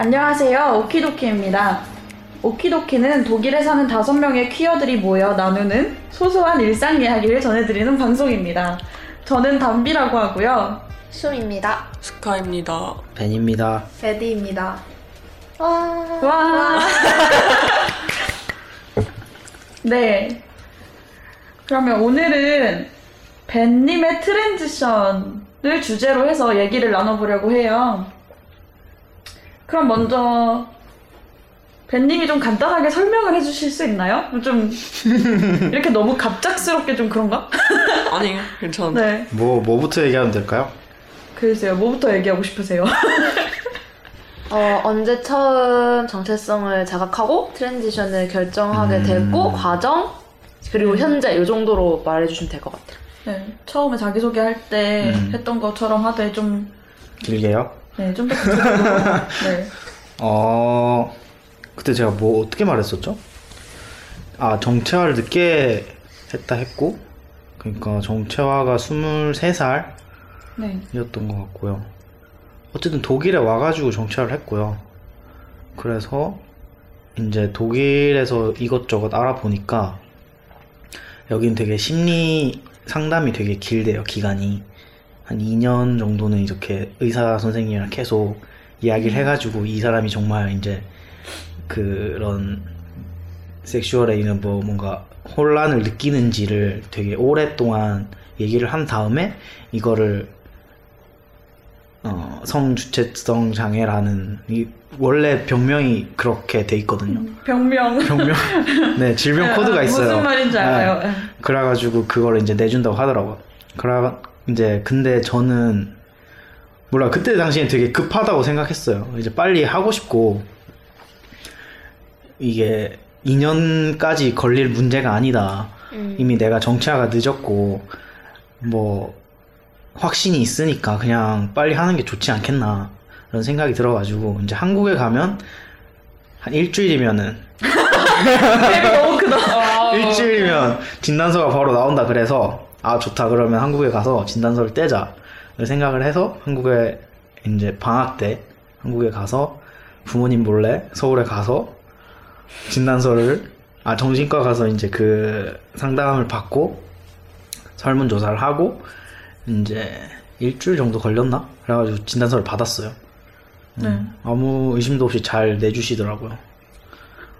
안녕하세요. 오키도키입니다. 오키도키는 독일에 사는 다섯 명의 퀴어들이 모여 나누는 소소한 일상 이야기를 전해드리는 방송입니다. 저는 담비라고 하고요. 춤입니다. 스카입니다. 벤입니다. 베디입니다. 와. 와. 네. 그러면 오늘은 벤님의 트랜지션을 주제로 해서 얘기를 나눠보려고 해요. 그럼 먼저 벤님이 좀 간단하게 설명을 해주실 수 있나요? 좀 이렇게 너무 갑작스럽게 좀 그런가? 아니, 괜찮은데. 네. 뭐 뭐부터 얘기하면 될까요? 글쎄요. 뭐부터 얘기하고 싶으세요? 어, 언제 처음 정체성을 자각하고 트랜지션을 결정하게 음. 됐고 과정 그리고 현재 이 정도로 말해주시면 될 것 같아요. 네. 처음에 자기소개할 때 음. 했던 것처럼 하되 좀, 길게요. 네, 좀 더 구체적으로. 네. 어 그때 제가 뭐 어떻게 말했었죠? 아 정체화를 늦게 했다 했고 그러니까 정체화가 23살이었던 네. 것 같고요. 어쨌든 독일에 와가지고 정체화를 했고요. 그래서 이제 독일에서 이것저것 알아보니까 여긴 되게 심리 상담이 되게 길대요 기간이 한 2년 정도는 이렇게 의사 선생님이랑 계속 이야기를 해가지고 이 사람이 정말 이제 그런 섹슈얼에 있는 뭐 뭔가 혼란을 느끼는지를 되게 오랫동안 얘기를 한 다음에 이거를 어, 성주체성 장애라는 이 원래 병명이 그렇게 돼 있거든요. 병명. 병명 네 질병 코드가 있어요. 무슨 말인지 알아요. 네. 네. 그래가지고 그걸 이제 내준다고 하더라고요. 그래 이제 근데 저는 몰라 그때 당시엔 되게 급하다고 생각했어요. 이제 빨리 하고 싶고 이게 2년까지 걸릴 문제가 아니다. 음. 이미 내가 정체화가 늦었고 뭐 확신이 있으니까 그냥 빨리 하는 게 좋지 않겠나 그런 생각이 들어가지고 이제 한국에 가면 한 일주일이면은 너무 크다. 일주일이면 진단서가 바로 나온다 그래서 아 좋다 그러면 한국에 가서 진단서를 떼자 생각을 해서 한국에 이제 방학 때 한국에 가서 부모님 몰래 서울에 가서 진단서를 아 정신과 가서 이제 그 상담을 받고 설문 조사를 하고 이제 일주일 정도 걸렸나 그래가지고 진단서를 받았어요. 음, 네. 아무 의심도 없이 잘 내주시더라고요.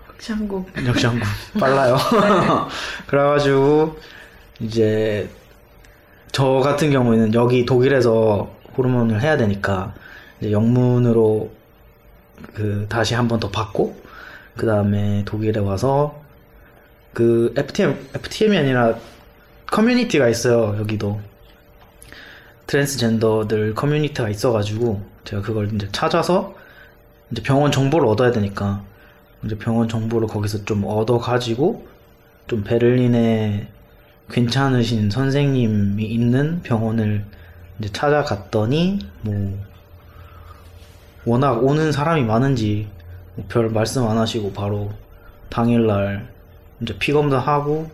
역시 한국. 역시 한국 빨라요. 그래가지고 이제 저 같은 경우에는 여기 독일에서 호르몬을 해야 되니까 이제 영문으로 그 다시 한 번 더 받고 그 다음에 독일에 와서 그 FTM FTM이 아니라 커뮤니티가 있어요 여기도. 트랜스젠더들 커뮤니티가 있어가지고 제가 그걸 이제 찾아서 이제 병원 정보를 얻어야 되니까 이제 병원 정보를 거기서 좀 얻어가지고 좀 베를린에 괜찮으신 선생님이 있는 병원을 이제 찾아갔더니 뭐 워낙 오는 사람이 많은지 뭐별 말씀 안 하시고 바로 당일날 이제 피 검사 하고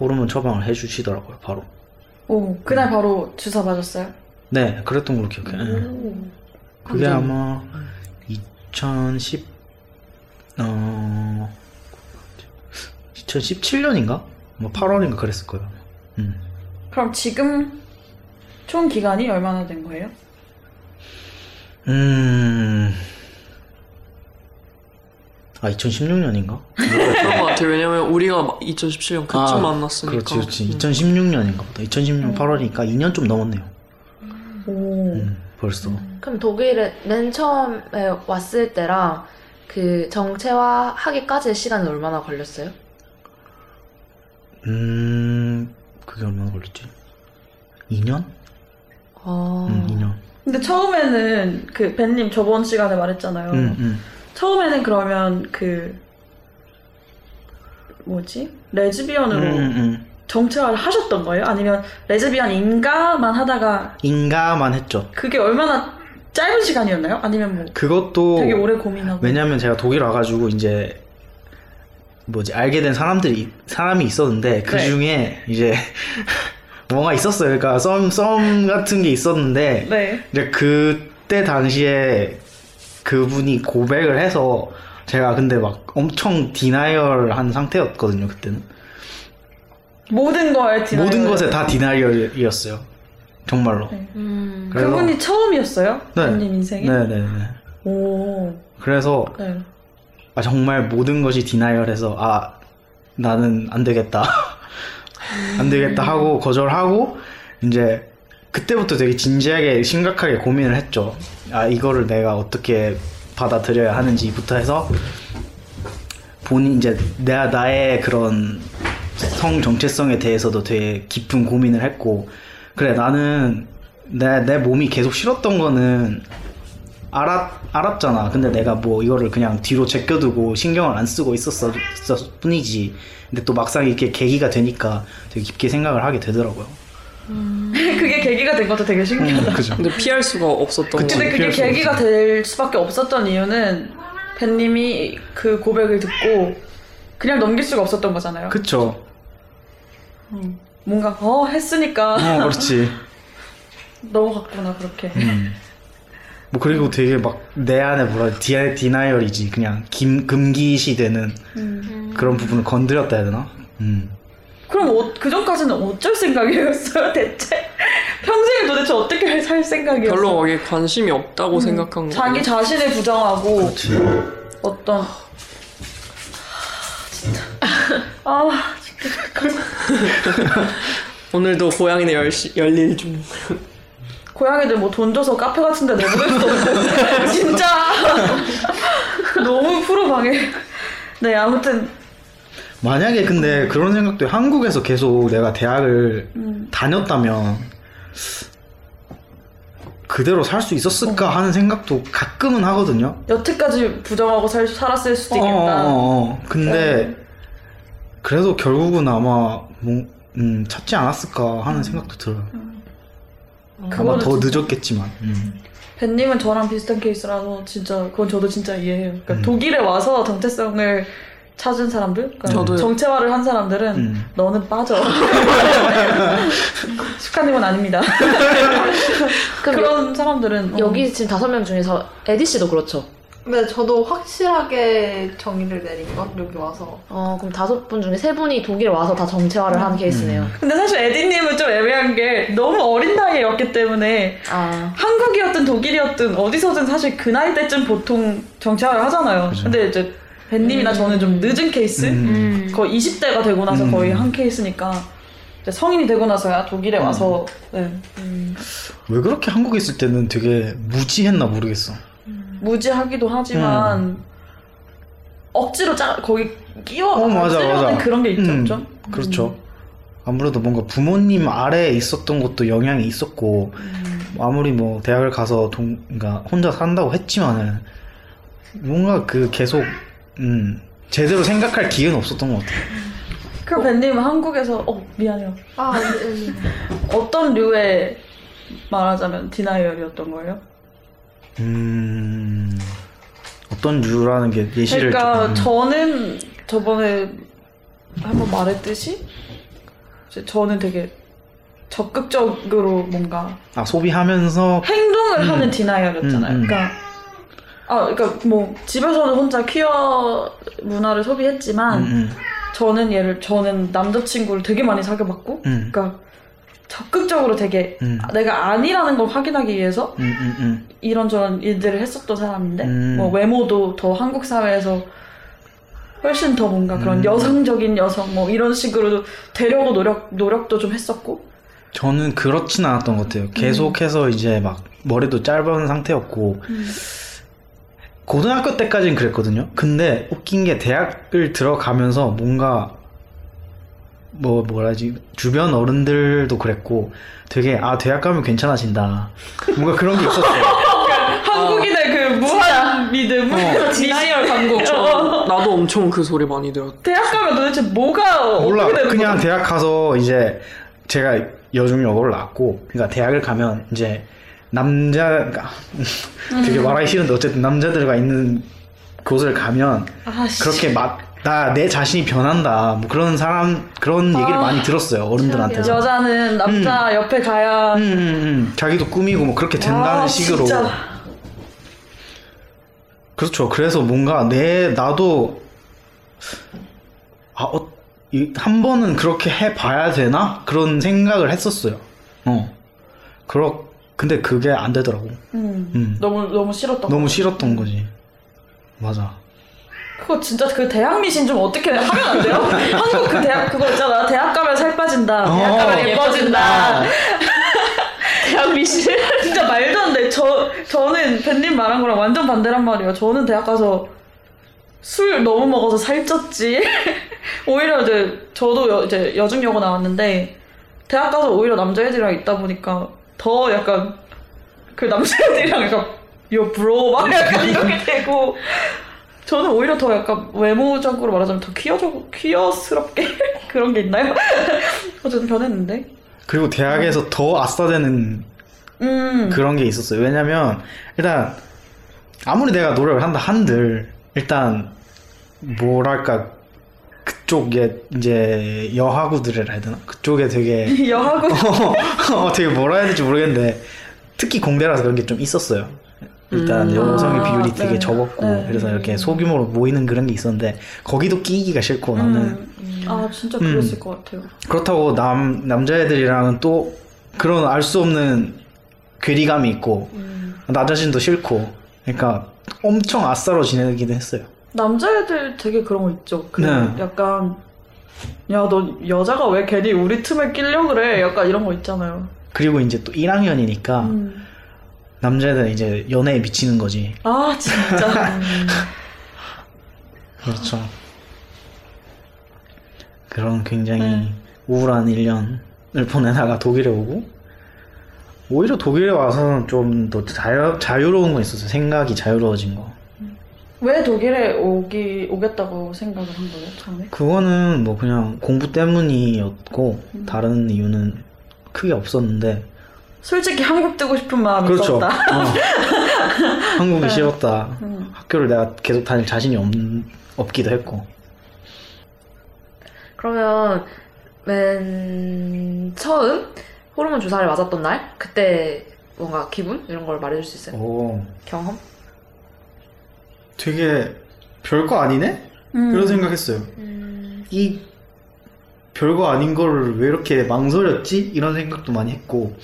호르몬 처방을 해주시더라고요 바로 오, 그날 바로 주사 맞았어요? 네 그랬던 걸로 기억해요 예. 그게 아마 2010, 어, 2017년인가? 뭐 8월인가 그랬을 거예요. 음. 그럼 지금 총 기간이 얼마나 된 거예요? 음. 아, 2016년인가? 그런 것 같아요. 왜냐면 우리가 2017년 그쯤 만났으니까. 그렇지, 그렇지. 음. 2016년인가 보다. 2016년 8월이니까 2년 좀 넘었네요. 오. 음, 벌써. 그럼 독일에 맨 처음에 왔을 때랑 그 정체화 하기까지의 시간은 얼마나 걸렸어요? 음, 그게 얼마나 걸렸지? 2년? 어... 음, 2년. 근데 처음에는 그 벤님 저번 시간에 말했잖아요. 음, 음. 처음에는 그러면 그 뭐지 레즈비언으로 음, 음. 정체화를 하셨던 거예요? 아니면 레즈비언인가만 하다가 인가만 했죠. 그게 얼마나 짧은 시간이었나요? 아니면 뭐 그것도 되게 오래 고민하고 왜냐면 제가 독일 와가지고 이제 뭐지 알게 된 사람들이 사람이 있었는데 그 네. 중에 이제 뭔가 있었어요. 그러니까 썸 썸 같은 게 있었는데 네. 이제 그때 당시에 그분이 고백을 해서 제가 근데 막 엄청 디나이얼한 상태였거든요 그때는 모든 거에 디나이얼. 모든 것에 다 디나이얼이었어요 정말로 네. 음. 그래서- 그분이 처음이었어요? 네. 본인 인생에? 네네네 오. 그래서 네. 아, 정말 모든 것이 디나이얼해서 아 나는 안 되겠다. 안 되겠다 하고 거절하고 이제 그때부터 되게 진지하게 심각하게 고민을 했죠. 아 이거를 내가 어떻게 받아들여야 하는지부터 해서 본인 이제 내가 나의 그런 성 정체성에 대해서도 되게 깊은 고민을 했고 그래 나는 내, 내 몸이 계속 싫었던 거는 알았, 알았잖아. 근데 내가 뭐 이거를 그냥 뒤로 제껴두고 신경을 안 쓰고 있었어, 있었을 뿐이지. 근데 또 막상 이렇게 계기가 되니까 되게 깊게 생각을 하게 되더라고요. 그게 계기가 된 것도 되게 신기하다. 음, 그죠. 근데 피할 수가 없었던 그치. 거. 근데 그게 계기가 없어. 될 수밖에 없었던 이유는 벤님이 그 고백을 듣고 그냥 넘길 수가 없었던 거잖아요. 그쵸. 음, 뭔가 어 했으니까 어, 그렇지. 넘어갔구나 그렇게. 음. 뭐 그리고 되게 막 내 안에 뭐라 디, 디나이얼이지. 그냥 김, 금기시 되는 음. 그런 부분을 건드렸다 해야 되나? 음. 그럼 어, 그 전까지는 어쩔 생각이었어요 대체? 평생을 도대체 어떻게 살 생각이었어요? 별로 거기에 관심이 없다고 생각한 거. 자기 자신을 부정하고 그렇지. 어떤 진짜 아 오늘도 고양이네 열, 열일 중. 고양이들 뭐 돈 줘서 카페 같은 데 내보낼 수도 없고 진짜 너무 프로 방해 네 아무튼 만약에 근데 그런 생각도 한국에서 계속 내가 대학을 음. 다녔다면 그대로 살 수 있었을까 하는 생각도 가끔은 하거든요. 여태까지 부정하고 살, 살았을 수도 어, 있겠다 어, 어. 근데 그래도 결국은 아마 뭐, 음, 찾지 않았을까 하는 생각도 들어요. 아마 더 진짜- 늦었겠지만. 음. 벤님은 저랑 비슷한 케이스라서 진짜 그건 저도 진짜 이해해요. 그러니까 음. 독일에 와서 정체성을 찾은 사람들, 그러니까 저도요. 정체화를 한 사람들은 음. 너는 빠져. 숙하님은 아닙니다. 그런 사람들은 어. 여기 지금 다섯 명 중에서 에디 씨도 그렇죠. 네, 저도 확실하게 정의를 내린 건 여기 와서 어, 그럼 다섯 분 중에 세 분이 독일 와서 다 정체화를 한 케이스네요. 근데 사실 에디님은 좀 애매한 게 너무 어린 나이였기 때문에 아, 한국이었든 독일이었든 어디서든 사실 그 나이 때쯤 보통 정체화를 하잖아요. 그죠. 근데 이제 벤님이나 저는 좀 늦은 케이스, 음. 음. 거의 20대가 되고 나서 음. 거의 한 케이스니까 성인이 되고 나서야 독일에 와서 네. 음. 왜 그렇게 한국에 있을 때는 되게 무지했나 모르겠어. 무지하기도 하지만 억지로 짜 거기 끼워 어, 맞아, 맞아. 그런 게 있죠, 음, 좀. 그렇죠. 아무래도 뭔가 부모님 아래에 있었던 것도 영향이 있었고, 아무리 뭐 대학을 가서 동, 그러니까 혼자 산다고 했지만은, 뭔가 그 계속, 음, 제대로 생각할 기회는 없었던 것 같아요. 그 벤님은 한국에서 어 미안해요. 아, 네, 네. 어떤 류의 말하자면 디나이얼이었던 거예요? 음, 어떤 류라는 게 예시를 그러니까 좀, 음. 저는 저번에 한번 말했듯이 저는 되게 적극적으로 뭔가 아, 소비하면서, 행동을 음. 하는 디나이얼이었잖아요. 음, 음. 그러니까 아, 그러니까 뭐 집에서는 혼자 퀴어 문화를 소비했지만 음, 음, 저는 얘를 저는 남자친구를 되게 많이 사귀어봤고, 음, 그러니까 적극적으로 되게 음. 내가 아니라는 걸 확인하기 위해서 음, 음, 음. 이런저런 일들을 했었던 사람인데, 음. 뭐 외모도 더 한국 사회에서 훨씬 더 뭔가 그런 음. 여성적인 여성 뭐 이런 식으로 되려고 노력 노력도 좀 했었고, 저는 그렇진 않았던 것 같아요. 계속해서 이제 막 머리도 짧은 상태였고 고등학교 때까지는 그랬거든요. 근데 웃긴 게 대학을 들어가면서 뭔가 뭐 뭐라지 주변 어른들도 그랬고 되게 아 대학 가면 괜찮아진다. 뭔가 그런 게 있었어요. 한국인의 그 무한 믿음, 어. 디나이얼 강국. 저, 나도 엄청 그 소리 많이 들었. 대학 가면 도대체 뭐가 몰라 어떻게 되는 그냥 거죠? 대학 가서 이제 제가 여중 여고를 나왔고 그러니까 대학을 가면 이제 남자 그러니까 되게 말하기 싫은데 어쨌든 남자들과 있는 곳을 가면 아씨. 그렇게 막 나 내 자신이 변한다 뭐 그런 사람 그런 얘기를 아, 많이 들었어요 어른들한테서 여자는 남자 옆에 가야 음, 음, 음. 자기도 꾸미고 뭐 그렇게 된다는 아, 식으로 진짜. 그렇죠. 그래서 뭔가 내 나도 아, 어, 이- 한 번은 그렇게 해봐야 되나 그런 생각을 했었어요. 어. 그렇 근데 그게 안 되더라고. 음. 음. 너무 너무 싫었던 너무 거. 싫었던 거지. 맞아. 그거 진짜 그 대학 미신 좀 어떻게 하면 안 돼요? 한국 그 대학 그거 있잖아. 대학 가면 살 빠진다. 대학 어. 가면 예뻐진다. 대학 미신. 진짜 말도 안 돼. 저 저는 벤님 말한 거랑 완전 반대란 말이에요. 저는 대학 가서 술 너무 먹어서 살쪘지. 오히려 이제 저도 여, 이제 여중여고 나왔는데 대학 가서 오히려 남자애들이랑 있다 보니까 더 약간 그 남자애들이랑 약간 요 브로 막 약간 이렇게 되고 저는 오히려 더 약간 외모적으로 말하자면 더 퀴어적 퀴어스럽게 그런 게 있나요? 어쨌든 변했는데. 그리고 대학에서 더 아싸되는 음. 그런 게 있었어요. 왜냐면 일단 아무리 내가 노력을 한다 한들 일단 뭐랄까 그쪽에 이제 여하구들이라 해야 되나? 그쪽에 되게 여하고 어, 되게 뭐라 해야 될지 모르겠는데 특히 공대라서 그런 게 좀 있었어요. 일단 음. 여성의 아, 비율이 되게 네. 적었고 네. 그래서 이렇게 소규모로 모이는 그런 게 있었는데 거기도 끼기가 싫고 나는 음. 아 진짜 그랬을 것 같아요. 그렇다고 남 남자애들이랑은 또 그런 알 수 없는 괴리감이 있고 나 자신도 싫고 그러니까 엄청 아싸로 지내긴 했어요. 남자애들 되게 그런 거 있죠. 그 네. 약간 야 너 여자가 왜 괜히 우리 틈에 끼려 그래? 약간 이런 거 있잖아요. 그리고 이제 또 1학년이니까 음. 남자애들은 이제 연애에 미치는 거지. 아 진짜. 그렇죠. 그런 굉장히 네. 우울한 1년을 보내다가 독일에 오고 오히려 독일에 와서는 좀 더 자유, 자유로운 거 있었어요. 생각이 자유로워진 거. 왜 독일에 오기 오겠다고 생각을 한 거예요 처음에? 그거는 뭐 그냥 공부 때문이었고 다른 이유는 크게 없었는데 솔직히 한국 뜨고 싶은 마음이 그렇죠. 있었다. 어. 한국이 싫었다. 음. 학교를 내가 계속 다닐 자신이 없, 없기도 했고. 그러면 맨 처음 호르몬 주사를 맞았던 날 그때 뭔가 기분 이런 걸 말해줄 수 있어요? 오, 경험? 되게 별거 아니네? 음. 이런 생각했어요. 음, 이 별거 아닌 걸 왜 이렇게 망설였지? 이런 생각도 많이 했고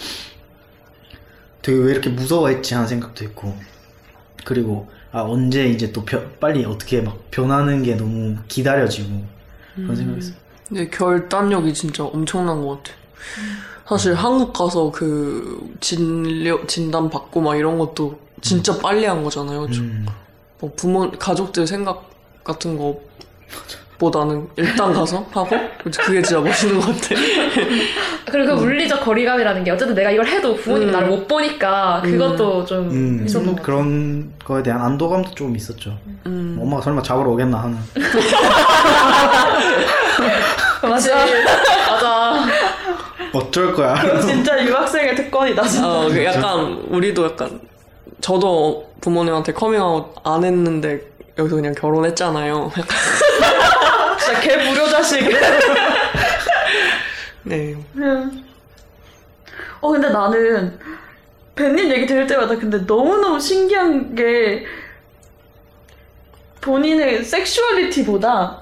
되게 왜 이렇게 무서워했지 하는 생각도 했고 그리고 아 언제 이제 또 변- 빨리 어떻게 막 변하는 게 너무 기다려지고 그런 생각했어요. 근데 결단력이 진짜 엄청난 것 같아. 사실 한국 가서 그 진료 진단 받고 막 이런 것도 진짜 빨리 한 거잖아요. 저- 음, 뭐 부모 가족들 생각 같은 거 보다는 일단 가서 하고 그게 진짜 멋있는 것 같아. 그리고 그 물리적 거리감이라는 게 어쨌든 내가 이걸 해도 부모님이 음. 나를 못 보니까 그것도 좀 음, 있었던 것 같아요. 그런 거에 대한 안도감도 좀 있었죠. 음. 엄마가 설마 잡으러 오겠나 하는. 맞아. 맞아. 어쩔 거야. 진짜 유학생의 특권이다. 진짜. 어, 그 약간 우리도 약간 저도 부모님한테 커밍아웃 안 했는데 여기서 그냥 결혼했잖아요. 진짜 개 불효자식. 네. 음. 어 근데 나는 벤님 얘기 들을 때마다 근데 너무너무 신기한 게 본인의 섹슈얼리티보다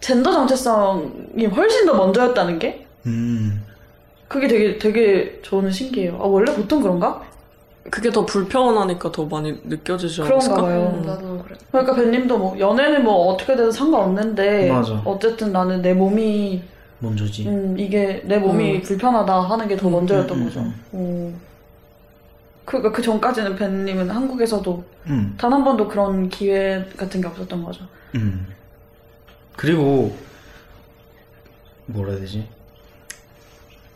젠더 정체성이 훨씬 더 먼저였다는 게 음, 그게 되게 되게 저는 신기해요. 아 원래 보통 그런가? 그게 더 불편하니까 더 많이 느껴지지 그런가 않았을까? 봐요. 음, 나도 그래. 그러니까 벤님도 뭐 연애는 뭐 어떻게 돼도 상관없는데 맞아. 어쨌든 나는 내 몸이 먼저지. 음, 이게 내 몸이 음. 불편하다 하는 게 더 먼저였던 음, 음, 거죠. 음. 오. 그러니까 그 전까지는 벤님은 한국에서도 음. 단한 번도 그런 기회 같은 게 없었던 거죠. 음. 그리고 뭐라 해야 되지?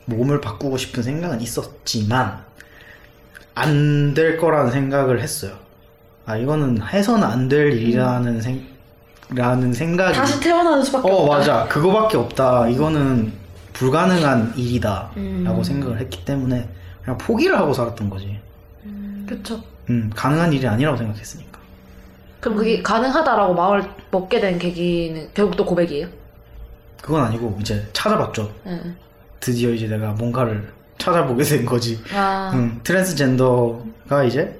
몸을 바꾸고 싶은 생각은 있었지만 안 될 거라는 생각을 했어요. 아 이거는 해서는 안 될 일이라는 생 라는 생각이 다시 태어나는 수밖에 어 없다. 맞아 그거밖에 없다. 이거는 불가능한 일이다라고 음. 생각을 했기 때문에 그냥 포기를 하고 살았던 거지. 그쵸. 음 가능한 일이 아니라고 생각했으니까. 그럼 그게 가능하다라고 마음을 먹게 된 계기는 결국 또 고백이에요? 그건 아니고 이제 찾아봤죠. 네. 드디어 이제 내가 뭔가를 찾아보게 된 거지. 아, 음, 트랜스젠더가 이제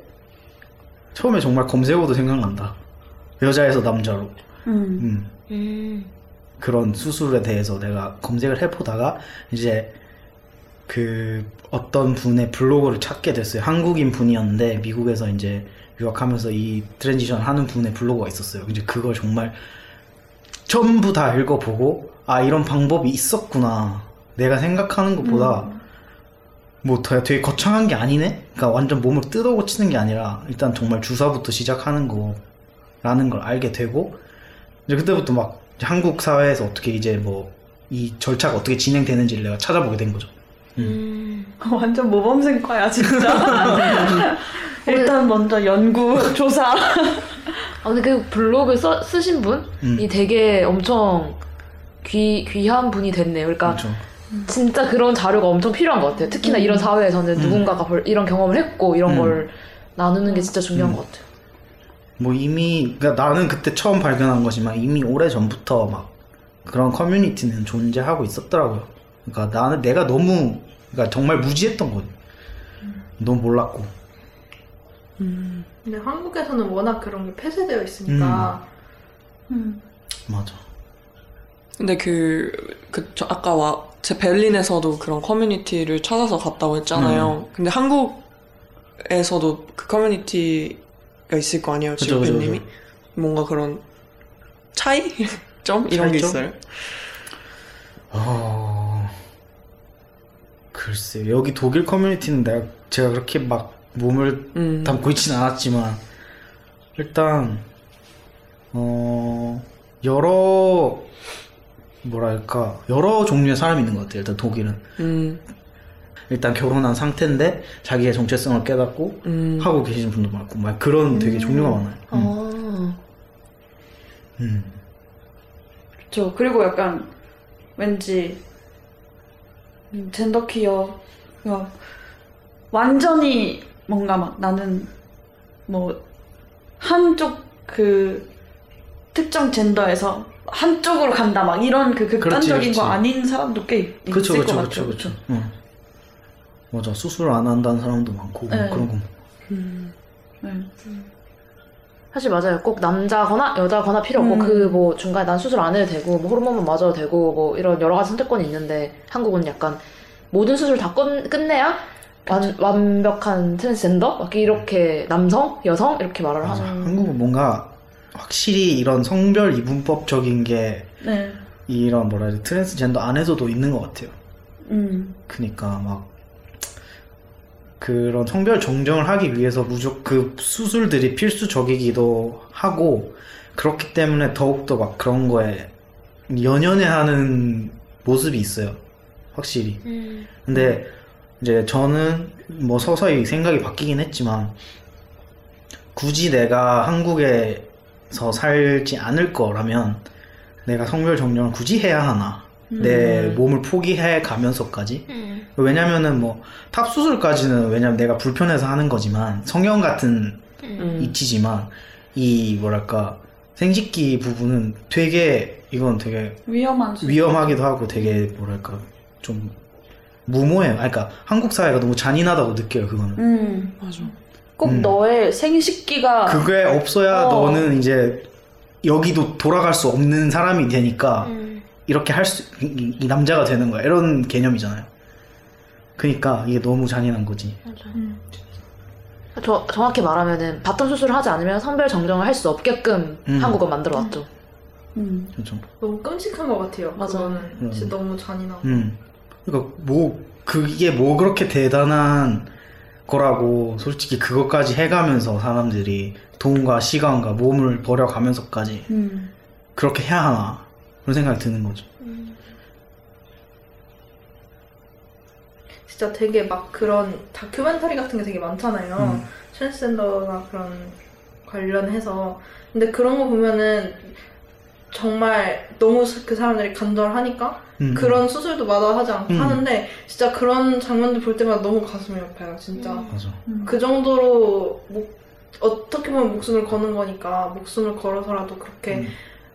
처음에 정말 검색어도 생각난다. 여자에서 남자로. 음. 음. 음. 그런 수술에 대해서 내가 검색을 해보다가 이제 그 어떤 분의 블로그를 찾게 됐어요. 한국인 분이었는데 미국에서 이제 유학하면서 이 transition 하는 분의 블로그가 있었어요. 이제 그걸 정말 전부 다 읽어보고 아 이런 방법이 있었구나. 내가 생각하는 것보다 뭐 더- 되게 거창한 게 아니네. 그러니까 완전 몸을 뜯어 고 치는 게 아니라 일단 정말 주사부터 시작하는 거라는 걸 알게 되고 이제 그때부터 막 한국 사회에서 어떻게 이제 뭐 이 절차가 어떻게 진행되는지를 내가 찾아보게 된 거죠. 음. 완전 모범생과야 진짜. 일단 먼저 연구 조사. 아, 근데 그 블로그 써, 쓰신 분이 음. 되게 엄청 귀, 귀한 분이 됐네요. 그러니까 그렇죠. 진짜 그런 자료가 엄청 필요한 것 같아요. 특히나 이런 사회에서는 음. 누군가가 벌- 이런 경험을 했고 이런 음. 걸 나누는 게 진짜 중요한 음. 것 같아요. 뭐 이미 그러니까 나는 그때 처음 발견한 거지만 이미 오래 전부터 막 그런 커뮤니티는 존재하고 있었더라고요. 그러니까 나는 내가 너무 그러니까 정말 무지했던 거지. 너무 몰랐고. 근데 한국에서는 워낙 그런 게 폐쇄되어 있으니까 음. 맞아. 근데 그, 그, 저 아까 와, 제 베를린에서도 그런 커뮤니티를 찾아서 갔다고 했잖아요. 근데 한국에서도 그 커뮤니티가 있을 거 아니에요, 지우님이 그죠. 뭔가 그런 차이? 점? 이런 게 차이점? 있어요? 어... 글쎄 여기 독일 커뮤니티는 내가 제가 그렇게 막 몸을 음. 담고 있진 않았지만 일단 어 여러 뭐랄까 여러 종류의 사람이 있는 것 같아요. 일단 독일은 음, 일단 결혼한 상태인데 자기의 정체성을 깨닫고 음. 하고 계신 분도 많고 막 그런 되게 종류가 많아요. 음. 아. 음. 저 그리고 약간 왠지 음, 젠더 퀴어 막 완전히 뭔가 막 나는 뭐 한쪽 그 특정 젠더에서 한쪽으로 간다 막 이런 그 극단적인 그렇지, 거 그렇지. 아닌 사람도 꽤 있- 그쵸 있을 그쵸 것 그쵸 같아요. 그쵸. 응. 맞아 수술 안 한다는 사람도 많고 뭐 네. 그런 거. 네. 사실 맞아요. 꼭 남자거나 여자거나 필요 없고 음. 그뭐 중간에 난 수술 안 해도 되고 뭐 호르몬만 맞아도 되고 뭐 이런 여러 가지 선택권이 있는데 한국은 약간 모든 수술 다 끝, 끝내야 완, 완벽한 트랜스젠더 막 이렇게 남성 여성 이렇게 말을. 하는 한국은 뭔가 확실히 이런 성별 이분법적인 게 네. 이런 뭐라 해야 돼 트랜스젠더 안에서도 있는 것 같아요. 음. 그니까 막 그런 성별 정정을 하기 위해서 무조건 그 수술들이 필수적이기도 하고 그렇기 때문에 더욱더 막 그런 거에 연연해하는 모습이 있어요. 확실히. 근데 이제 저는 뭐 서서히 생각이 바뀌긴 했지만 굳이 내가 한국에 서 살지 않을 거라면 내가 성별 정정을 굳이 해야 하나 내 몸을 포기해 가면서까지 왜냐면은 뭐 top 수술까지는 왜냐면 내가 불편해서 하는 거지만 성형 같은 음. 이치지만 이 뭐랄까 생식기 부분은 되게 이건 되게 위험한 수. 위험하기도 하고 되게 뭐랄까 좀 무모해요. 아니, 그러니까 한국 사회가 너무 잔인하다고 느껴요. 그거는. 음. 맞아. 꼭 음. 너의 생식기가 그게 없어야 어. 너는 이제 여기도 돌아갈 수 없는 사람이 되니까 음. 이렇게 할 수 이, 이 남자가 되는 거야. 이런 개념이잖아요. 그러니까 이게 너무 잔인한 거지. 저, 정확히 말하면은 바톤 수술을 하지 않으면 성별 정정을 할 수 없게끔 음. 한국은 만들어놨죠. 음. 그렇죠. 너무 끔찍한 것 같아요. 맞아. 그거는 음. 진짜 너무 잔인하고. 음. 그러니까 뭐 그게 뭐 그렇게 대단한 거라고 솔직히 그것까지 해가면서 사람들이 돈과 시간과 몸을 버려가면서까지 음. 그렇게 해야 하나 그런 생각이 드는 거죠. 진짜 되게 막 그런 다큐멘터리 같은 게 되게 많잖아요. 음. 트랜스젠더나 그런 관련해서. 근데 그런 거 보면은 정말 너무 그 사람들이 간절하니까 음. 그런 수술도 마다하지 않고 음. 하는데 진짜 그런 장면들 볼 때마다 너무 가슴이 아파요. 진짜. 맞아. 그 정도로 목- 어떻게 보면 목숨을 거는 거니까 목숨을 걸어서라도 그렇게 음.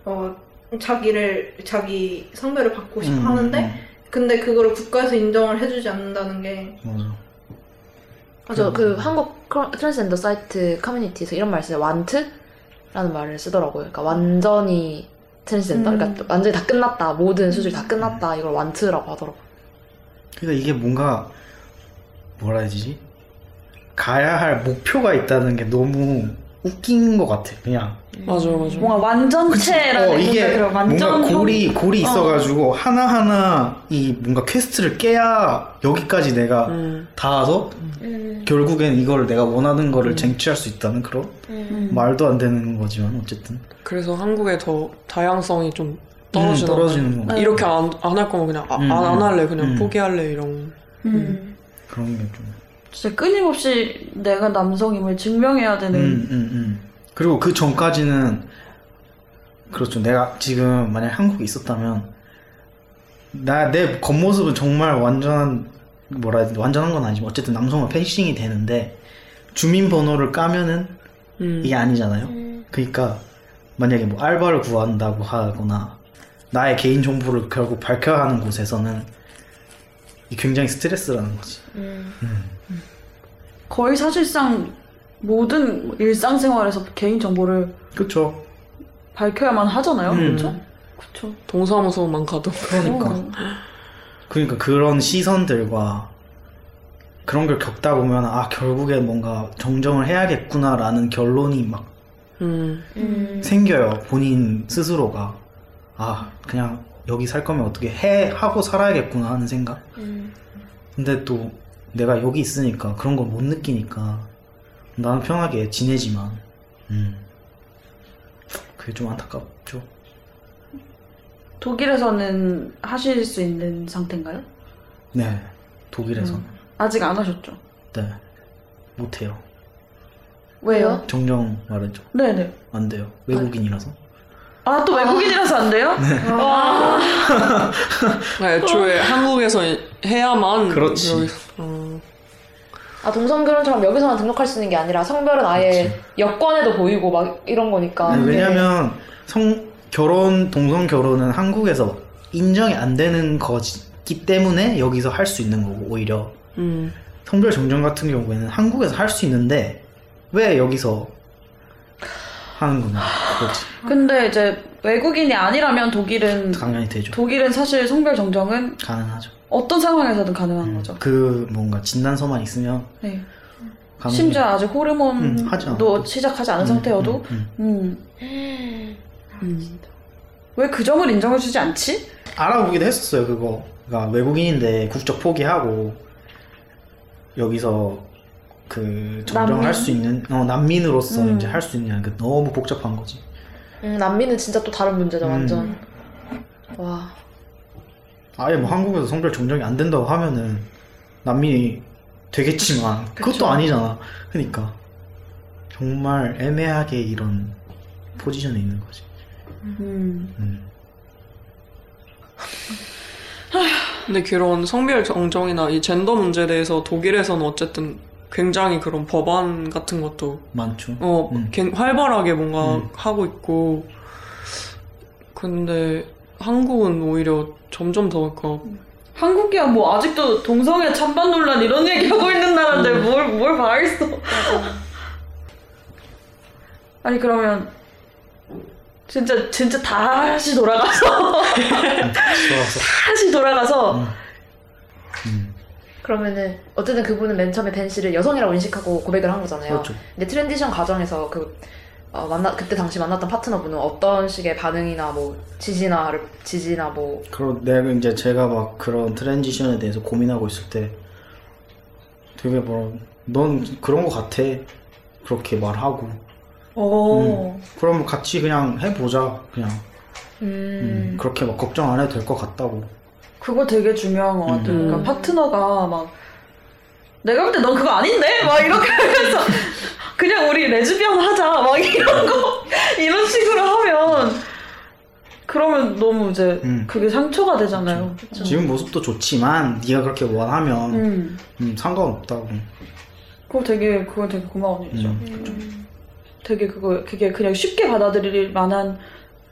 어, 자기를 자기 성별을 받고 싶어 음, 하는데 음, 근데 그거를 국가에서 인정을 해주지 않는다는 게 음. 맞아. 맞아 그 한국 트랜스젠더 사이트 커뮤니티에서 이런 말 써요 완트라는 말을 쓰더라고요 그러니까 완전히 트랜스젠더? 음. 그러니까 완전히 다 끝났다. 모든 수술 다 끝났다. 이걸 완트라고 하더라고요 그러니까 이게 뭔가 뭐라 해야 되지? 가야 할 목표가 있다는 게 너무 웃긴 것 같아. 그냥 맞아, 맞아. 뭔가 완전체라는 어, 이게 완전 뭔가 골이 골이 어. 있어가지고 하나 하나 이 뭔가 quest를 깨야 여기까지 내가 음. 닿아서 결국엔 이걸 내가 원하는 거를 쟁취할 수 있다는 그런 음. 말도 안 되는 거지만 어쨌든 그래서 한국에 더 다양성이 좀 음, 떨어지는 떨어지는 거 이렇게 안할 거면 그냥 아, 음, 안, 안 음. 할래 그냥 음. 포기할래 이런 음. 그런 게 좀. 진짜 끊임없이 내가 남성임을 증명해야 되는 음, 음, 음. 그리고 그 전까지는 그렇죠. 내가 지금 만약 한국에 있었다면 나 내 겉모습은 정말 완전한 뭐라 해야 되나 완전한 건 아니지만 어쨌든 남성은 펜싱이 되는데 주민번호를 까면은 음. 이게 아니잖아요. 그러니까 만약에 뭐 알바를 구한다고 하거나 나의 개인 정보를 결국 밝혀야 하는 곳에서는 이 굉장히 스트레스라는 거지. 거의 사실상 모든 일상생활에서 개인 정보를 그렇죠. 밝혀야만 하잖아요. 음. 그렇죠? 그렇죠. 동사무소만 가도 그러니까. 그러니까 그런 시선들과 그런 걸 겪다 보면 아 결국에 뭔가 정정을 해야겠구나라는 결론이 막 음. 생겨요 본인 스스로가 아 그냥 여기 살 거면 어떻게 해 하고 살아야겠구나 하는 생각 근데 또 내가 여기 있으니까 그런 걸 못 느끼니까 나는 편하게 지내지만 음 그게 좀 안타깝죠 독일에서는 하실 수 있는 상태인가요? 네 독일에서는 아직 안 하셨죠? 네 못해요 왜요? 정정 말했죠 네네. 안 돼요 외국인이라서 아, 또 외국인이라서 안 돼요? 와. 아, 애초에 한국에서 해야만 그렇지. 어, 아 동성결혼처럼 여기서만 등록할 수 있는 게 아니라 성별은 아예 여권에도 보이고 막 이런 거니까. 아니, 왜냐면 성 결혼 동성 결혼은 한국에서 인정이 안 되는 거기 때문에 여기서 할 수 있는 거고 오히려. 음. 성별 정정 같은 경우에는 한국에서 할 수 있는데 왜 여기서 하는 거냐 그렇지. 근데 이제 외국인이 아니라면 독일은 당연히 되죠. 독일은 사실 성별 정정은 가능하죠 어떤 상황에서든 가능한 음, 거죠. 그 뭔가 진단서만 있으면 네. 가능 심지어 아직 호르몬도 음. 시작하지 않은 상태여도 음, 음. 음. 음. 왜 그 점을 인정해주지 않지? 알아보기도 했었어요 그거 그러니까 외국인인데 국적 포기하고 여기서 그 정정할 난민? 수 있는 어, 난민으로서 음. 이제 할 수 있냐 그 너무 복잡한 거지 음, 난민은 진짜 또 다른 문제죠 음. 완전 와 아예 뭐 한국에서 성별 정정이 안 된다고 하면은 난민이 되겠지만 그것도. 아니잖아 그러니까 정말 애매하게 이런 포지션에 있는 거지 음. 음. 근데 그런 성별 정정이나 이 젠더 문제에 대해서 독일에서는 어쨌든 굉장히 그런 법안 같은 것도 많죠 어 음. 굉- 활발하게 뭔가 음. 하고 있고 근데 한국은 오히려 점점 더 그러니까 한국이야 뭐 아직도 동성애 찬반 논란 이런 얘기 하고 있는 나라인데 음. 뭘뭘 바라겠어? 아니 그러면 진짜 진짜 다시 돌아가서 다시 돌아가서 음. 음. 그러면은 어쨌든 그분은 맨 처음에 벤 씨를 여성이라고 인식하고 고백을 한 거잖아요 그렇죠 근데 transition 과정에서 그 어, 만나 그때 당시 만났던 파트너분은 어떤 식의 반응이나 뭐 지지나 지지나 뭐. 그럼 내가 이제 제가 막 그런 transition에 대해서 고민하고 있을 때 되게 뭐라 넌 그런 거 같아. 그렇게 말하고. 어 그럼 같이 그냥 해보자 그냥. 음, 음, 그렇게 막 걱정 안 해도 될 것 같다고. 그거 되게 중요한 것 같아요. 음. 그러니까 파트너가 막 내가 볼 때 넌 그거 아닌데? 막 이렇게 하면서 그냥 우리 레즈비언 하자 막 이런 거 이런 식으로 하면 그러면 너무 이제 음. 그게 상처가 되잖아요. 지금 모습도 좋지만 네가 그렇게 원하면 음. 음, 상관없다고 그거 되게 그건 되게 고마운 일이죠. 음. 되게 그거 그게 그냥 쉽게 받아들일 만한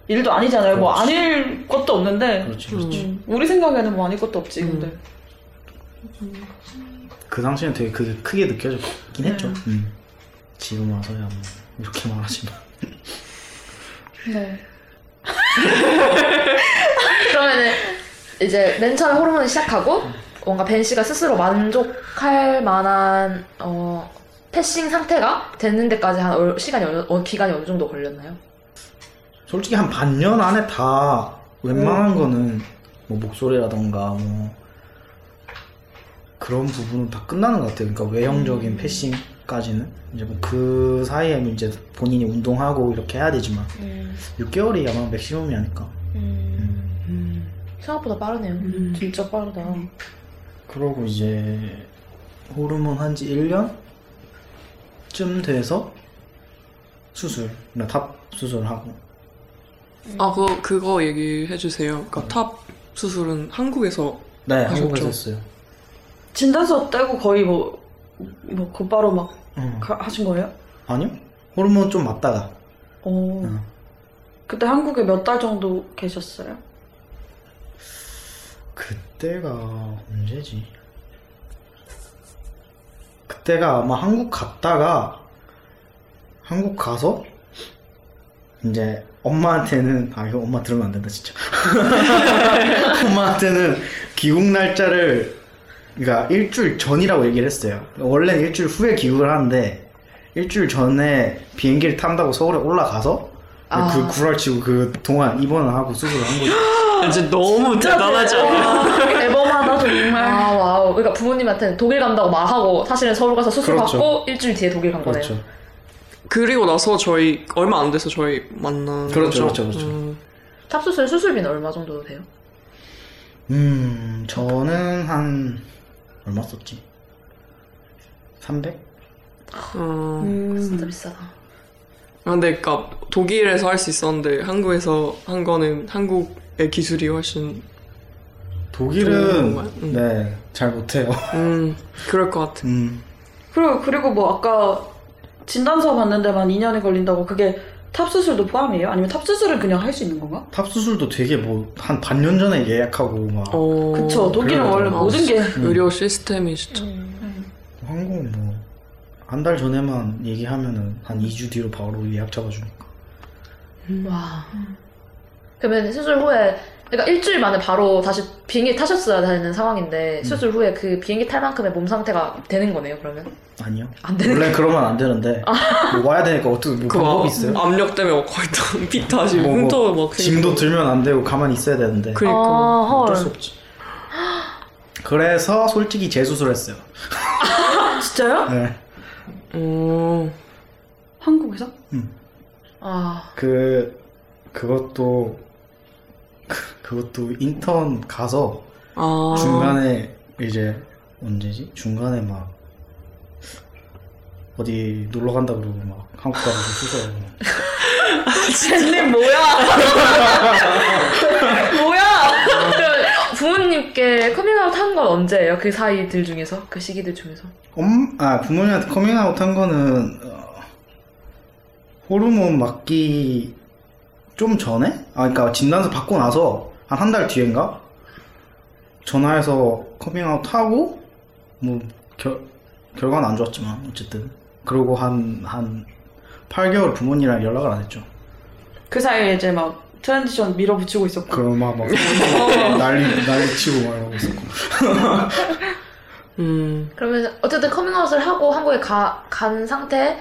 일도 아니잖아요. 뭐 그렇지. 아닐 것도 없는데 그렇지 그렇지 음, 우리 생각에는 뭐 아닐 것도 없지. 음. 근데 그 당시엔 되게 그게 크게 느껴졌긴 했죠. 음. 지금 와서야 뭐 이렇게 말하지만. 네. 그러면은 이제 맨 처음에 호르몬을 시작하고 뭔가 벤 씨가 스스로 만족할 만한 어, 패싱 상태가 되는 데까지 한 얼- 시간이 어느, 어, 기간이 어느 정도 걸렸나요? 솔직히 한 반년 안에 다 웬만한 거는 뭐 목소리라던가 뭐 그런 부분은 다 끝나는 것 같아요. 그러니까 외형적인 패싱 까지는 이제 뭐 그 사이에는 이제 본인이 운동하고 이렇게 해야 되지만 6개월이 아마 maximum이 아닐까. 음. 생각보다 빠르네요. 음. 진짜 빠르다. 그러고 이제 호르몬 한 지 1년쯤 돼서 수술, 그러니까 top 수술하고 아, 그거, 그거 얘기해 주세요. 그러니까 top 수술은 한국에서 네 하셨죠? 한국에서 했어요. 진단서 떼고 거의 뭐, 뭐, 곧바로 막 응. 가- 하신 거예요? 아니요? 호르몬 좀 맞다가 오. 응. 그때 한국에 몇 달 정도 계셨어요? 그때가 언제지? 그때가 아마 한국 갔다가 한국 가서 이제 엄마한테는 아 이거 엄마 들으면 안 된다 진짜 엄마한테는 귀국 날짜를 그러니까 일주일 전이라고 얘기를 했어요 원래는 일주일 후에 귀국을 하는데 일주일 전에 비행기를 탄다고 서울에 올라가서 아. 그 구랄 치고 그 동안 입원을 하고 수술을 한 거죠 이제 너무 대단하지 않아요? 대범하다 정말. 아 와우. 그러니까 부모님한테는 독일 간다고 말하고 사실은 서울 가서 수술 그렇죠. 받고 일주일 뒤에 독일 간 거네요. 그렇죠 그리고 나서 저희 얼마 안 돼서 저희 만난 그렇죠, 거죠. 그렇죠, 그렇죠. 음. top 수술 수술비는 얼마 정도 돼요? 음, 저는 한 얼마 썼지? 300? 음. 진짜 비싸다. 아, 근데 그니까 독일에서 할 수 있었는데 한국에서 한 거는 한국의 기술이 훨씬 독일은 정말? 음. 네, 잘 못해요. 음 그럴 것 같아. 음, 그리고, 그리고 뭐 아까 진단서 받는 데만 2년이 걸린다고 그게 top 수술도 포함이에요? 아니면 top 수술은 그냥 할 수 있는 건가? top 수술도 되게 뭐 한 반년 전에 예약하고 막 어, 그쵸. 독일은. 원래 아, 모든 게. 의료 시스템이 진짜. 한국은 뭐 한 달 전에만 얘기하면은 한 2주 뒤로 바로 예약 잡아주니까. 와. 그러면 수술 후에 그러니까 일주일 만에 바로 다시 비행기 타셨어야 되는 상황인데 수술 후에 그 비행기 탈 만큼의 몸 상태가 되는 거네요. 그러면 아니요. 안 되는 원래 그러면 안 되는데 뭐 와야 되니까 어떻게 뭐그 방법이 있어요? 압력 때문에 막 거의 다 비타시 뭐, 뭐 흉터 막 짐도 들면 안 되고 가만히 있어야 되는데 그러니까 아, 헐. 어쩔 수 없지. 그래서 솔직히 재수술했어요. 진짜요? 네. 어, 한국에서? 아, 그 그것도 그- 그것도 인턴 가서 아 중간에 이제 언제지? 중간에 막 어디 놀러 간다 그러고 막 한국 가서 수술하고 벤님 뭐야? 뭐야? 부모님께 커밍아웃 한 건 언제예요? 그 사이들 중에서 그 시기들 중에서 엄, 아 부모님한테 커밍아웃 한 거는 어, 호르몬 맞기 좀 전에? 아 그러니까 진단서 받고 나서 한 한 달 뒤인가? 전화해서 커밍아웃 하고 뭐 결, 결과는 안 좋았지만 어쨌든 그러고 한 한 8개월 부모님이랑 연락을 안 했죠. 그 사이에 이제 막 transition 밀어붙이고 있었고. 그럼 막, 막 난리 난리 치고 막 이러고 있었고. 음 그러면 어쨌든 커밍아웃을 하고 한국에 가, 간 상태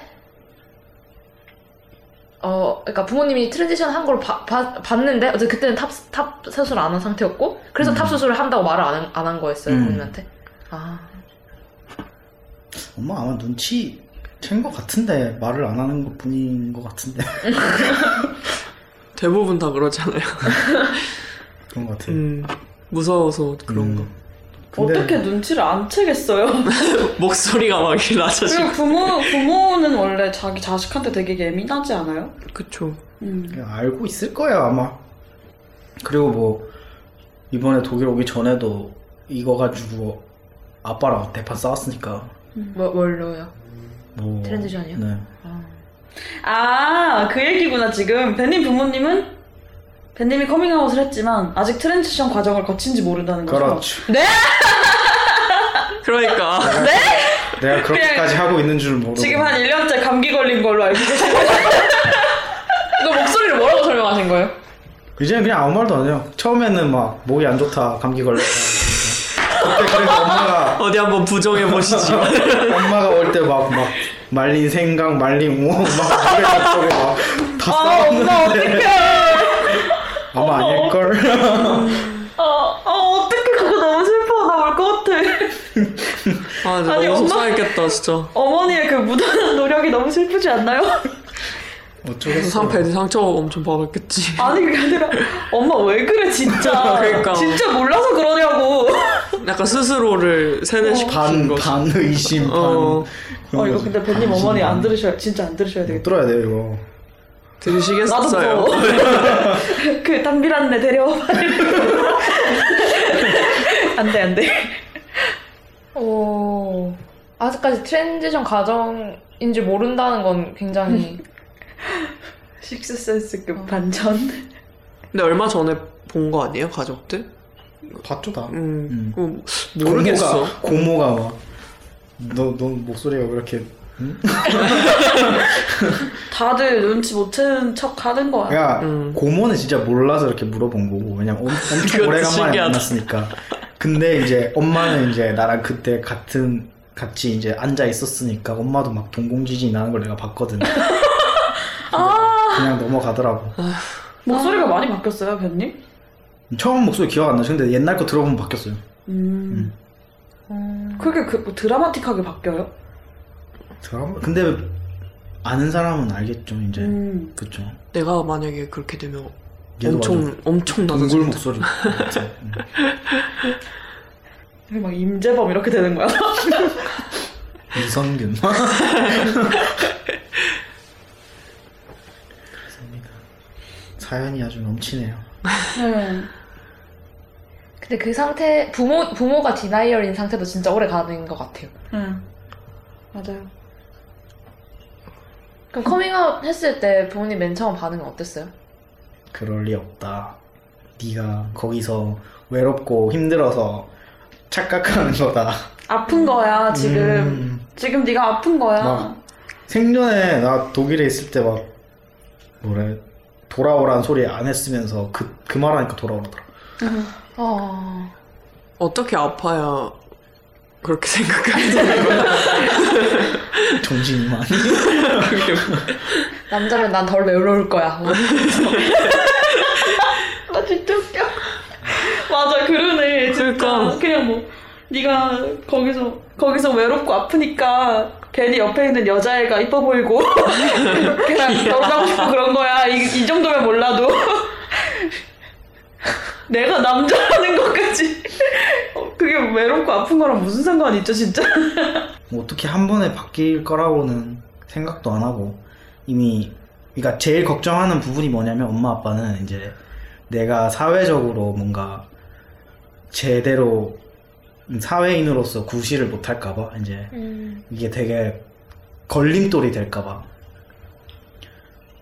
어 그러니까 부모님이 transition 한 걸 봤는데 어쨌든 그때는 top, top 수술 안 한 상태였고 그래서 음. top 수술을 한다고 말을 안 한 거였어요 음. 부모님한테 아 엄마 아마 눈치 챈 것 같은데 말을 안 하는 것 뿐인 것 같은데 대부분 다 그러잖아요. 그런 것 같아요. 음 무서워서 그런 거. 음. 근데 어떻게 눈치를 안 채겠어요? 목소리가 막 낮아지고. 그리고 부모, 부모는 원래 자기 자식한테 되게 예민하지 않아요? 그쵸. 음. 그냥 알고 있을 거예요 아마. 그리고 뭐 이번에 독일 오기 전에도 이거 가지고 아빠랑 대판 싸웠으니까 뭐, 뭘로요? 뭐 transition이요? 네. 아, 그 얘기구나, 지금. 벤님 부모님은 벤님이 커밍아웃을 했지만 아직 transition 과정을 거친지 모른다는 거죠? 그렇죠. 그러니까 내가 그렇게까지 하고 있는 줄 모르고 지금 한 1년째 감기 걸린 걸로 알고 계시는 이거 목소리를 뭐라고 설명하신 거예요? 이제는 그냥 아무 말도 안 해요. 처음에는 막 목이 안 좋다, 감기 걸렸다. 그때 그래서 엄마가 어디 한번 부정해 보시지. 엄마가 올 때 막 막 말린 생강, 말린 우엉 막 물에 속에 막다 아 엄마 싸웠는데 어떡해 아마 아닐 걸. 아, 아 어떡해 그거 너무 슬퍼 나 울 것 같아 아, 근데 아니, 너무 엄마- 속상했겠다, 진짜. 어머니의 그 무단한 노력이 너무 슬프지 않나요? 어쩌겠어. 상패 상처 엄청 받았겠지. 아니 그게 아니라 엄마 왜 그래 진짜 그러니까. 진짜 몰라서 그러냐고 약간 스스로를 세뇌시키는 반, 거지. 반 의심, 반. 어. 어 이거 근데 벤님 어머니 안 들으셔야 진짜 안 들으셔야 못 되겠다 들어야 돼요, 이거. 들으시겠어요? 무서워 그 담비란내 데려와 안돼 안돼 오 아직까지 트랜지션 과정인 줄 모른다는 건 굉장히 식스센스급 반전 근데 얼마 전에 본 거 아니에요, 가족들? 봤죠, 다. 음, 음. 음, 모르겠어. 고모가, 고모가 막. 너, 너 목소리가 왜 이렇게. 다들 눈치 못 채는 척 하는 거야 야, 음. 고모는 진짜 몰라서 이렇게 물어본 거고. 왜냐면 엄, 엄청 오래간만에. 만났으니까. 근데 이제 엄마는 이제 나랑 그때 같은, 같이 이제 앉아 있었으니까 엄마도 막 동공지진이 나는 걸 내가 봤거든. 아 그냥 넘어가더라고. 목소리가 많이 바뀌었어요 벤님? 처음 목소리 기억 안 나죠? 근데 옛날 거 들어보면 바뀌었어요. 음 음, 그게 그, 뭐 드라마틱하게 바뀌어요? 드라마? 근데 아는 사람은 알겠죠, 이제. 음 그쵸. 내가 만약에 그렇게 되면 엄청, 엄청 나도 동굴 목소리. 음. 막 임재범 이렇게 되는 거야 이성균. 그렇습니다. 사연이 아주 넘치네요. 네. 근데 그 상태 부모 부모가 디나이얼인 상태도 진짜 오래 가는 것 같아요. 응 맞아요 그럼 커밍아웃 했을 때 부모님 맨 처음 반응은 어땠어요? 그럴 리 없다. 네가 거기서 외롭고 힘들어서 착각하는 거다. 아픈 거야 지금 음, 지금 네가 아픈 거야 막 생전에 나 독일에 있을 때 막 뭐래 돌아오라는 소리 안 했으면서 그 그 말하니까 돌아오더라. 아 어떻게 아파야 그렇게 생각하게 되는 거야? 정신이 많이. 남자면 난 덜 외로울 거야. 뭐. 나 진짜 웃겨 맞아 그러네 진짜 그러니까. 그냥 뭐 네가 거기서 거기서 외롭고 아프니까 괜히 옆에 있는 여자애가 이뻐 보이고 그냥 결혼하고 싶고 그런 거야 이, 이 정도면 몰라도 내가 남자라는 것까지. 어, 그게 외롭고 아픈 거랑 무슨 상관이 있죠 진짜? 뭐 어떻게 한 번에 바뀔 거라고는 생각도 안 하고 이미 그러니까 제일 걱정하는 부분이 뭐냐면 엄마 아빠는 이제 내가 사회적으로 뭔가 제대로 사회인으로서 구실을 못할까봐 이제 음. 이게 되게 걸림돌이 될까봐.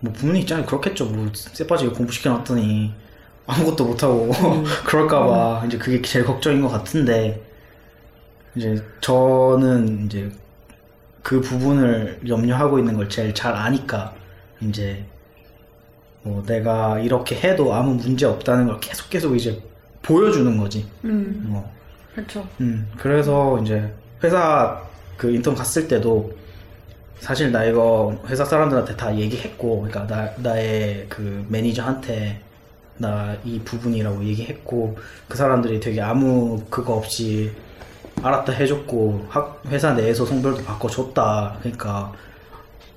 뭐 부모님 입장에 그렇겠죠. 뭐 쎄빠지게 공부시켜놨더니 아무것도 못하고 그럴까봐 이제 그게 제일 걱정인 것 같은데 이제 저는 이제 그 부분을 염려하고 있는 걸 제일 잘 아니까 이제 뭐 내가 이렇게 해도 아무 문제 없다는 걸 계속 계속 이제 보여주는 거지. 음. 뭐 그렇죠. 음, 그래서 이제 회사 그 인턴 갔을 때도 사실 나 이거 회사 사람들한테 다 얘기했고, 그러니까 나, 나의 그 매니저한테 나 이 부분이라고 얘기했고, 그 사람들이 되게 아무 그거 없이 알았다 해줬고, 학, 회사 내에서 성별도 바꿔줬다. 그러니까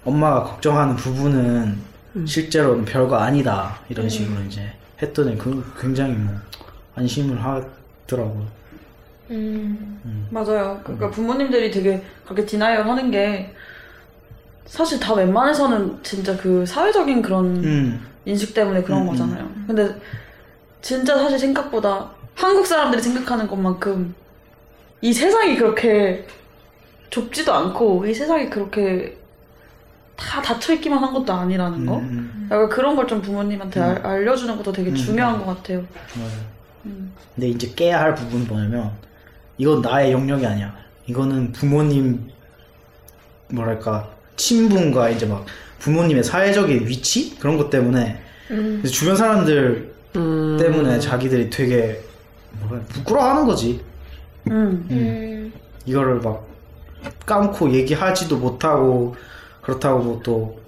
엄마가 걱정하는 부분은 실제로는 별거 아니다. 이런 식으로 이제 했더니 그 굉장히 뭐 안심을 하더라고요. 음. 맞아요. 그러니까 부모님들이 되게 그렇게 디나이얼 하는 게 사실 다 웬만해서는 진짜 그 사회적인 그런 음. 인식 때문에 그런 음, 거잖아요. 근데 진짜 사실 생각보다 한국 사람들이 생각하는 것만큼 이 세상이 그렇게 좁지도 않고 이 세상이 그렇게 다 닫혀있기만 한 것도 아니라는 거. 음, 약간 그런 걸 좀 부모님한테 음. 알, 알려주는 것도 되게 음. 중요한 것 같아요. 음. 근데 이제 깨야 할 부분은 뭐냐면 이건 나의 영역이 아니야. 이거는 부모님 뭐랄까 친분과 이제 막 부모님의 사회적인 위치 그런 것 때문에 그래서 주변 사람들 음. 때문에 자기들이 되게 뭐라 부끄러워하는 거지. 음. 음. 이거를 막 까놓고 얘기하지도 못하고 그렇다고 뭐 또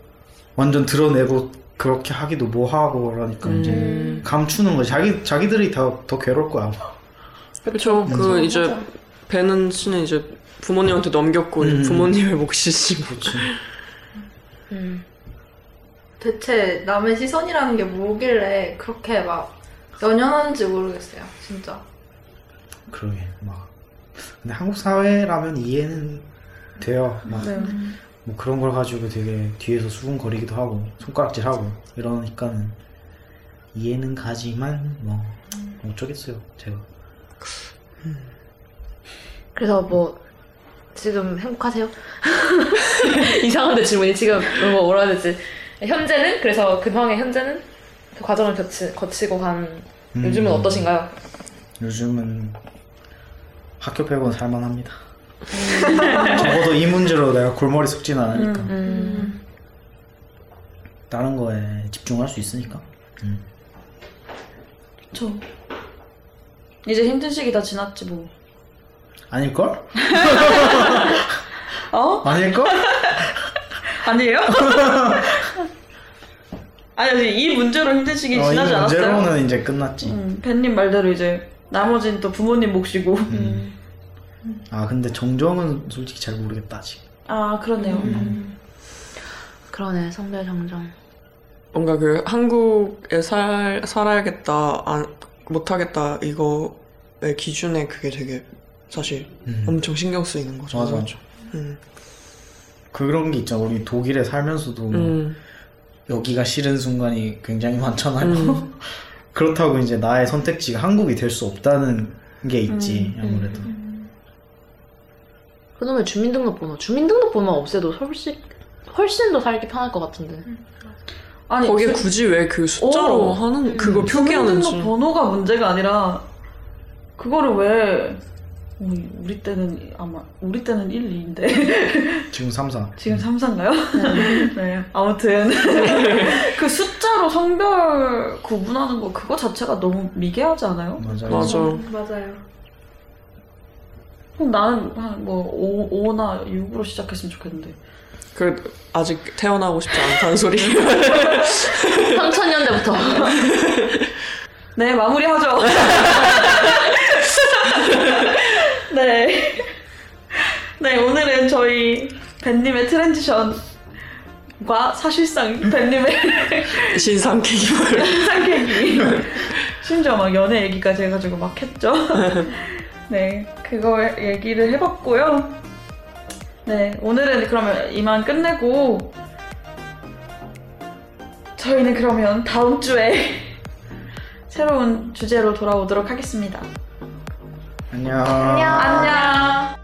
완전 드러내고 그렇게 하기도 뭐하고 그러니까 이제 음. 감추는 거지. 자기 자기들이 더 더 괴로울 거야. 그쵸. 그 이제 배는 씨는 이제 부모님한테 넘겼고 음. 부모님의 몫이 지고. 그렇지. 음. 대체 남의 시선이라는 게 뭐길래 그렇게 막 연연하는지 모르겠어요. 진짜. 그러게 막. 근데 한국 사회라면 이해는 돼요. 막. 네. 뭐 그런 걸 가지고 되게 뒤에서 수군거리기도 하고 손가락질하고 이러니까는 이해는 가지만 뭐 어쩌겠어요 제가 그래서 뭐 지금 행복하세요? 이상한데 질문이 지금 뭐 뭐라 해야 되지? 현재는 그래서 근황의 현재는 그 과정을 거치, 거치고 간 음. 요즘은 어떠신가요? 요즘은 학교 빼고는 살만합니다 적어도 이 문제로 내가 골머리 썩진 않으니까 음. 다른 거에 집중할 수 있으니까 음. 저 이제 힘든 시기 다 지났지 뭐. 아닐걸? 어? 아닐걸? 아니에요? 아니 아니 이 문제로 힘든 시기 어, 이 지나지 않았어요. 문제로는 이제 끝났지 음, 벤님 말대로 이제 나머지는 또 부모님 몫이고. 음. 아 근데 정정은 솔직히 잘 모르겠다 아직 아 그러네요. 그러네 성별 정정. 뭔가 그 한국에 살 살아야겠다, 안, 못하겠다 이거의 기준에 그게 되게 사실 음. 엄청 신경 쓰이는 거죠. 맞아 음. 그런 게 있잖아 우리 독일에 살면서도 뭐 음. 여기가 싫은 순간이 굉장히 많잖아요. 음. 그렇다고 이제 나의 선택지가 한국이 될 수 없다는 게 있지 음, 아무래도. 그놈의 주민등록번호. 주민등록번호만 없애도 훨씬 훨씬 더 살기 편할 것 같은데. 아니 거기에 주- 굳이 왜 그 숫자로 어. 하는 그걸 표기하는지. 주민등록 번호가 문제가 아니라 그거를 왜 어, 우리 때는 아마 우리 때는 1, 2인데 지금 3, 4. 지금 3, 4인가요? 네. 아무튼 그 숫자로 성별 구분하는 거 그거 자체가 너무 미개하지 않아요? 맞아요. 맞아. 맞아요. 그럼 나는 한뭐 5, 5나 6으로 시작했으면 좋겠는데 그 아직 태어나고 싶지 않다는 소리. 3000년대부터. 네 마무리하죠 네. 네 오늘은 저희 벤님의 트랜지션과 사실상 벤님의 신상 케이블. 상계기 심지어 막 연애 얘기까지 해가지고 막 했죠 네 그거 얘기를 해봤고요 네 오늘은 그러면 이만 끝내고 저희는 그러면 다음 주에 새로운 주제로 돌아오도록 하겠습니다. 안녕. 안녕.